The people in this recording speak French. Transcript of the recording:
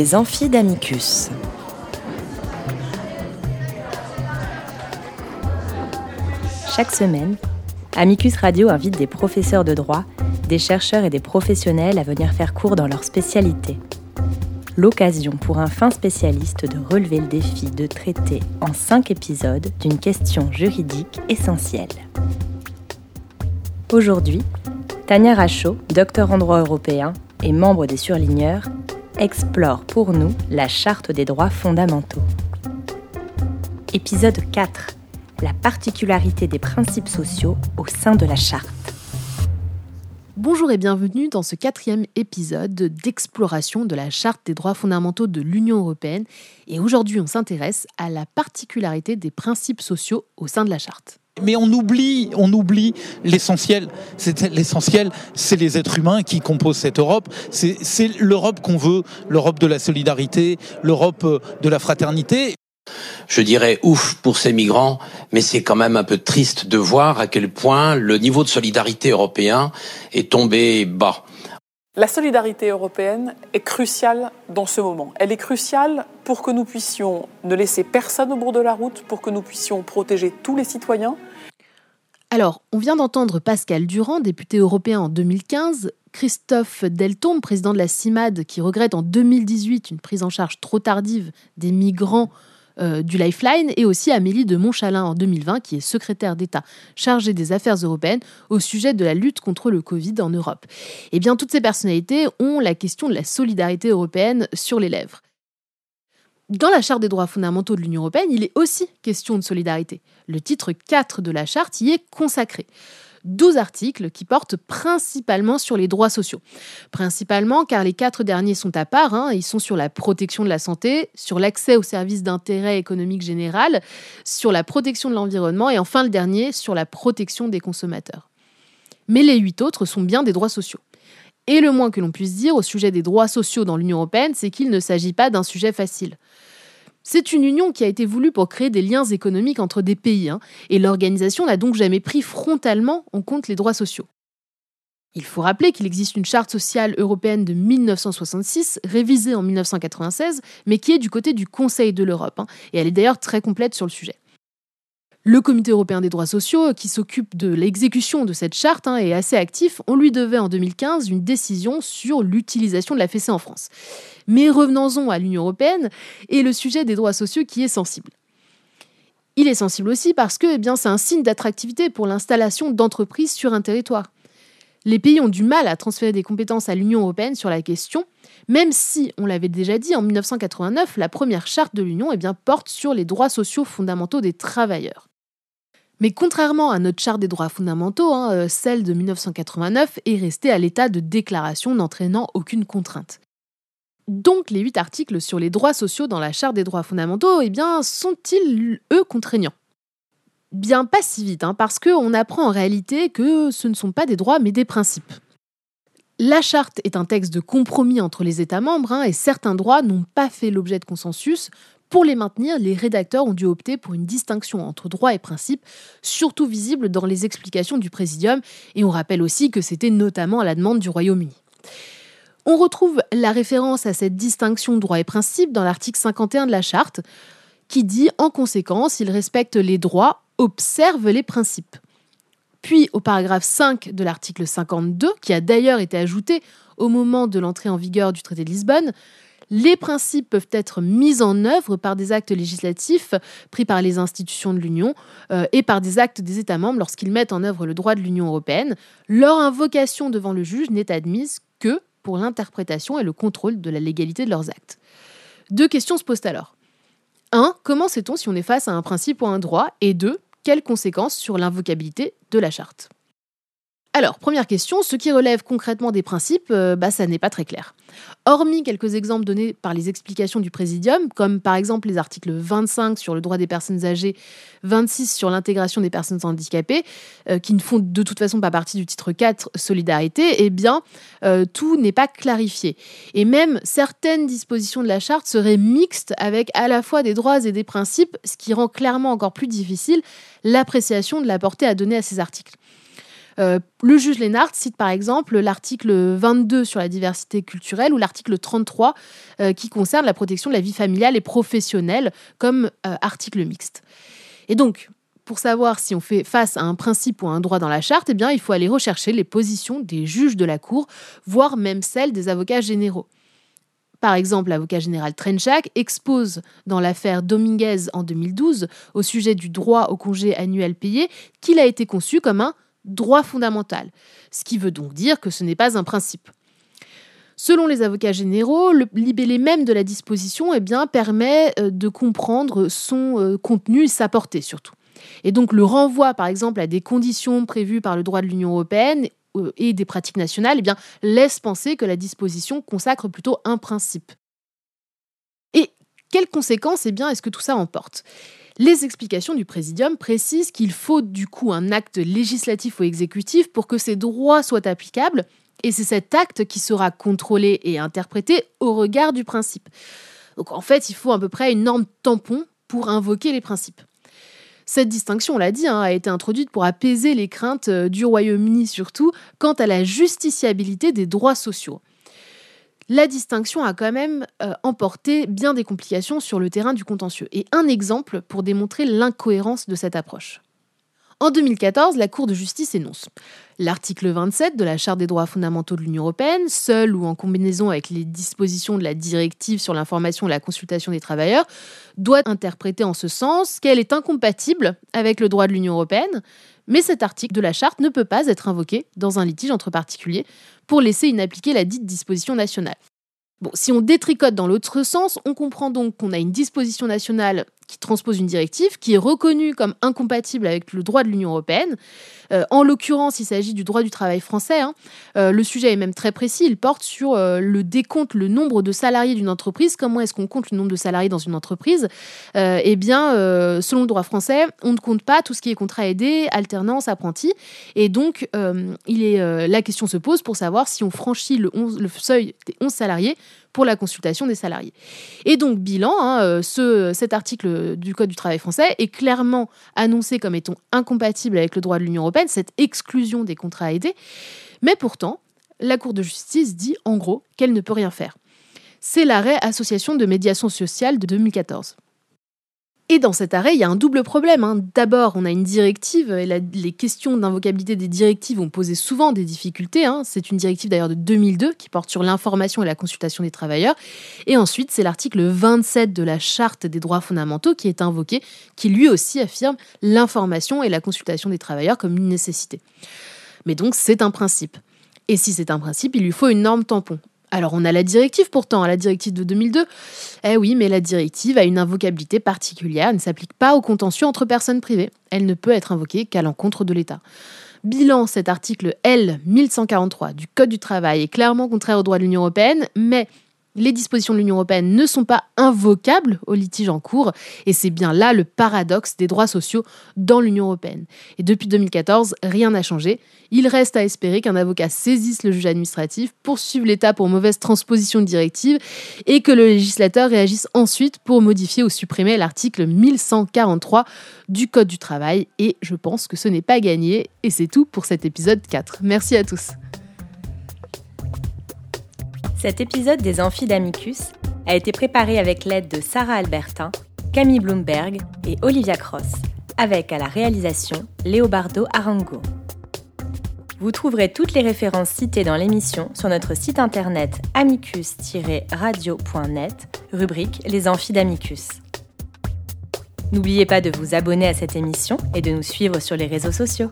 Les amphidamicus. Chaque semaine, Amicus Radio invite des professeurs de droit, des chercheurs et des professionnels à venir faire cours dans leur spécialité. L'occasion pour un fin spécialiste de relever le défi de traiter en cinq épisodes d'une question juridique essentielle. Aujourd'hui, Tania Rachaud, docteur en droit européen et membre des surligneurs, explore pour nous la Charte des droits fondamentaux. Épisode 4. La particularité des principes sociaux au sein de la Charte. Bonjour et bienvenue dans ce quatrième épisode d'exploration de la Charte des droits fondamentaux de l'Union européenne. Et aujourd'hui, on s'intéresse à la particularité des principes sociaux au sein de la Charte. Mais on oublie, on oublie l'essentiel. L'essentiel, c'est les êtres humains qui composent cette Europe. C'est l'Europe qu'on veut, l'Europe de la solidarité, l'Europe de la fraternité. Je dirais ouf pour ces migrants, mais c'est quand même un peu triste de voir à quel point le niveau de solidarité européen est tombé bas. La solidarité européenne est cruciale dans ce moment. Elle est cruciale pour que nous puissions ne laisser personne au bord de la route, pour que nous puissions protéger tous les citoyens. Alors, on vient d'entendre Pascal Durand, député européen en 2015, Christophe Deltombe, président de la CIMAD, qui regrette en 2018 une prise en charge trop tardive des migrants euh, du Lifeline, et aussi Amélie de Montchalin en 2020, qui est secrétaire d'État chargée des affaires européennes au sujet de la lutte contre le Covid en Europe. Eh bien, toutes ces personnalités ont la question de la solidarité européenne sur les lèvres. Dans la Charte des droits fondamentaux de l'Union européenne, il est aussi question de solidarité. Le titre 4 de la Charte y est consacré. 12 articles qui portent principalement sur les droits sociaux. Principalement car les quatre derniers sont à part, hein. ils sont sur la protection de la santé, sur l'accès aux services d'intérêt économique général, sur la protection de l'environnement et enfin le dernier sur la protection des consommateurs. Mais les huit autres sont bien des droits sociaux. Et le moins que l'on puisse dire au sujet des droits sociaux dans l'Union européenne, c'est qu'il ne s'agit pas d'un sujet facile. C'est une union qui a été voulue pour créer des liens économiques entre des pays, hein, et l'organisation n'a donc jamais pris frontalement en compte les droits sociaux. Il faut rappeler qu'il existe une charte sociale européenne de 1966, révisée en 1996, mais qui est du côté du Conseil de l'Europe, hein, et elle est d'ailleurs très complète sur le sujet. Le Comité européen des droits sociaux, qui s'occupe de l'exécution de cette charte, hein, est assez actif. On lui devait en 2015 une décision sur l'utilisation de la fessée en France. Mais revenons-en à l'Union européenne et le sujet des droits sociaux qui est sensible. Il est sensible aussi parce que eh c'est un signe d'attractivité pour l'installation d'entreprises sur un territoire. Les pays ont du mal à transférer des compétences à l'Union européenne sur la question, même si, on l'avait déjà dit, en 1989, la première charte de l'Union eh porte sur les droits sociaux fondamentaux des travailleurs. Mais contrairement à notre charte des droits fondamentaux, hein, euh, celle de 1989 est restée à l'état de déclaration n'entraînant aucune contrainte. Donc les huit articles sur les droits sociaux dans la charte des droits fondamentaux, eh bien, sont-ils, eux, contraignants? Bien pas si vite, hein, parce qu'on apprend en réalité que ce ne sont pas des droits mais des principes. La charte est un texte de compromis entre les États membres hein, et certains droits n'ont pas fait l'objet de consensus, pour les maintenir, les rédacteurs ont dû opter pour une distinction entre droit et principe, surtout visible dans les explications du Présidium, et on rappelle aussi que c'était notamment à la demande du Royaume-Uni. On retrouve la référence à cette distinction droit et principe dans l'article 51 de la Charte, qui dit en conséquence, il respecte les droits, observe les principes. Puis au paragraphe 5 de l'article 52, qui a d'ailleurs été ajouté au moment de l'entrée en vigueur du traité de Lisbonne, les principes peuvent être mis en œuvre par des actes législatifs pris par les institutions de l'Union euh, et par des actes des États membres lorsqu'ils mettent en œuvre le droit de l'Union européenne. Leur invocation devant le juge n'est admise que pour l'interprétation et le contrôle de la légalité de leurs actes. Deux questions se posent alors. 1. Comment sait-on si on est face à un principe ou à un droit? Et 2. Quelles conséquences sur l'invocabilité de la charte? Alors, première question, ce qui relève concrètement des principes, euh, bah, ça n'est pas très clair. Hormis quelques exemples donnés par les explications du Présidium, comme par exemple les articles 25 sur le droit des personnes âgées, 26 sur l'intégration des personnes handicapées, euh, qui ne font de toute façon pas partie du titre 4 Solidarité, eh bien, euh, tout n'est pas clarifié. Et même certaines dispositions de la charte seraient mixtes avec à la fois des droits et des principes, ce qui rend clairement encore plus difficile l'appréciation de la portée à donner à ces articles. Le juge Lénard cite par exemple l'article 22 sur la diversité culturelle ou l'article 33 qui concerne la protection de la vie familiale et professionnelle comme article mixte. Et donc, pour savoir si on fait face à un principe ou à un droit dans la charte, eh bien, il faut aller rechercher les positions des juges de la Cour, voire même celles des avocats généraux. Par exemple, l'avocat général Trenchak expose dans l'affaire Dominguez en 2012 au sujet du droit au congé annuel payé qu'il a été conçu comme un droit fondamental, ce qui veut donc dire que ce n'est pas un principe. Selon les avocats généraux, le libellé même de la disposition eh bien, permet euh, de comprendre son euh, contenu et sa portée surtout. Et donc le renvoi, par exemple, à des conditions prévues par le droit de l'Union européenne euh, et des pratiques nationales, eh bien, laisse penser que la disposition consacre plutôt un principe. Et quelles conséquences eh est-ce que tout ça emporte? Les explications du Présidium précisent qu'il faut du coup un acte législatif ou exécutif pour que ces droits soient applicables, et c'est cet acte qui sera contrôlé et interprété au regard du principe. Donc en fait, il faut à peu près une norme tampon pour invoquer les principes. Cette distinction, on l'a dit, hein, a été introduite pour apaiser les craintes euh, du Royaume-Uni surtout quant à la justiciabilité des droits sociaux. La distinction a quand même euh, emporté bien des complications sur le terrain du contentieux. Et un exemple pour démontrer l'incohérence de cette approche. En 2014, la Cour de justice énonce L'article 27 de la Charte des droits fondamentaux de l'Union européenne, seul ou en combinaison avec les dispositions de la directive sur l'information et la consultation des travailleurs, doit interpréter en ce sens qu'elle est incompatible avec le droit de l'Union européenne, mais cet article de la Charte ne peut pas être invoqué dans un litige entre particuliers pour laisser inappliquer la dite disposition nationale. Bon, si on détricote dans l'autre sens, on comprend donc qu'on a une disposition nationale qui transpose une directive qui est reconnue comme incompatible avec le droit de l'Union européenne. Euh, en l'occurrence, il s'agit du droit du travail français. Hein. Euh, le sujet est même très précis. Il porte sur euh, le décompte, le nombre de salariés d'une entreprise. Comment est-ce qu'on compte le nombre de salariés dans une entreprise? Eh bien, selon le droit français, on ne compte pas tout ce qui est contrat aidé, alternance, apprenti. Et donc, la question se pose pour savoir si on franchit le, le seuil des 11 salariés pour la consultation des salariés. Et donc, bilan, hein, euh, ce, cet article du Code du travail français est clairement annoncé comme étant incompatible avec le droit de l'Union européenne, cette exclusion des contrats aidés. Mais pourtant, la Cour de justice dit en gros qu'elle ne peut rien faire. C'est l'arrêt Association de médiation sociale de 2014. Et dans cet arrêt, il y a un double problème. Hein. D'abord, on a une directive, et les questions d'invocabilité des directives ont posé souvent des difficultés. Hein. C'est une directive d'ailleurs de 2002 qui porte sur l'information et la consultation des travailleurs. Et ensuite, c'est l'article 27 de la Charte des droits fondamentaux qui est invoqué, qui lui aussi affirme l'information et la consultation des travailleurs comme une nécessité. Mais donc, c'est un principe. Et si c'est un principe, il lui faut une norme tampon. Alors on a la directive pourtant, la directive de 2002. Eh oui, mais la directive a une invocabilité particulière, elle ne s'applique pas au contentieux entre personnes privées. Elle ne peut être invoquée qu'à l'encontre de l'État. Bilan, cet article L 1143 du Code du travail est clairement contraire au droit de l'Union européenne, mais les dispositions de l'Union européenne ne sont pas invocables au litige en cours, et c'est bien là le paradoxe des droits sociaux dans l'Union européenne. Et depuis 2014, rien n'a changé. Il reste à espérer qu'un avocat saisisse le juge administratif, poursuive l'État pour mauvaise transposition de directive, et que le législateur réagisse ensuite pour modifier ou supprimer l'article 1143 du Code du travail. Et je pense que ce n'est pas gagné, et c'est tout pour cet épisode 4. Merci à tous. Cet épisode des Amphidamicus a été préparé avec l'aide de Sarah Albertin, Camille Bloomberg et Olivia Cross, avec à la réalisation Léobardo Arango. Vous trouverez toutes les références citées dans l'émission sur notre site internet amicus-radio.net, rubrique Les Amphidamicus. N'oubliez pas de vous abonner à cette émission et de nous suivre sur les réseaux sociaux.